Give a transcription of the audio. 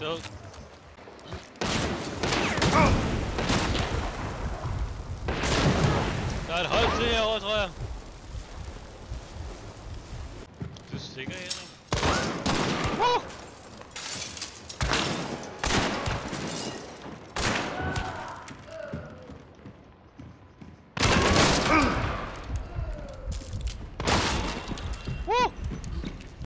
Død. Der er et hold til herovre, tror jeg. Du stikker sikker, Henrik? Uh!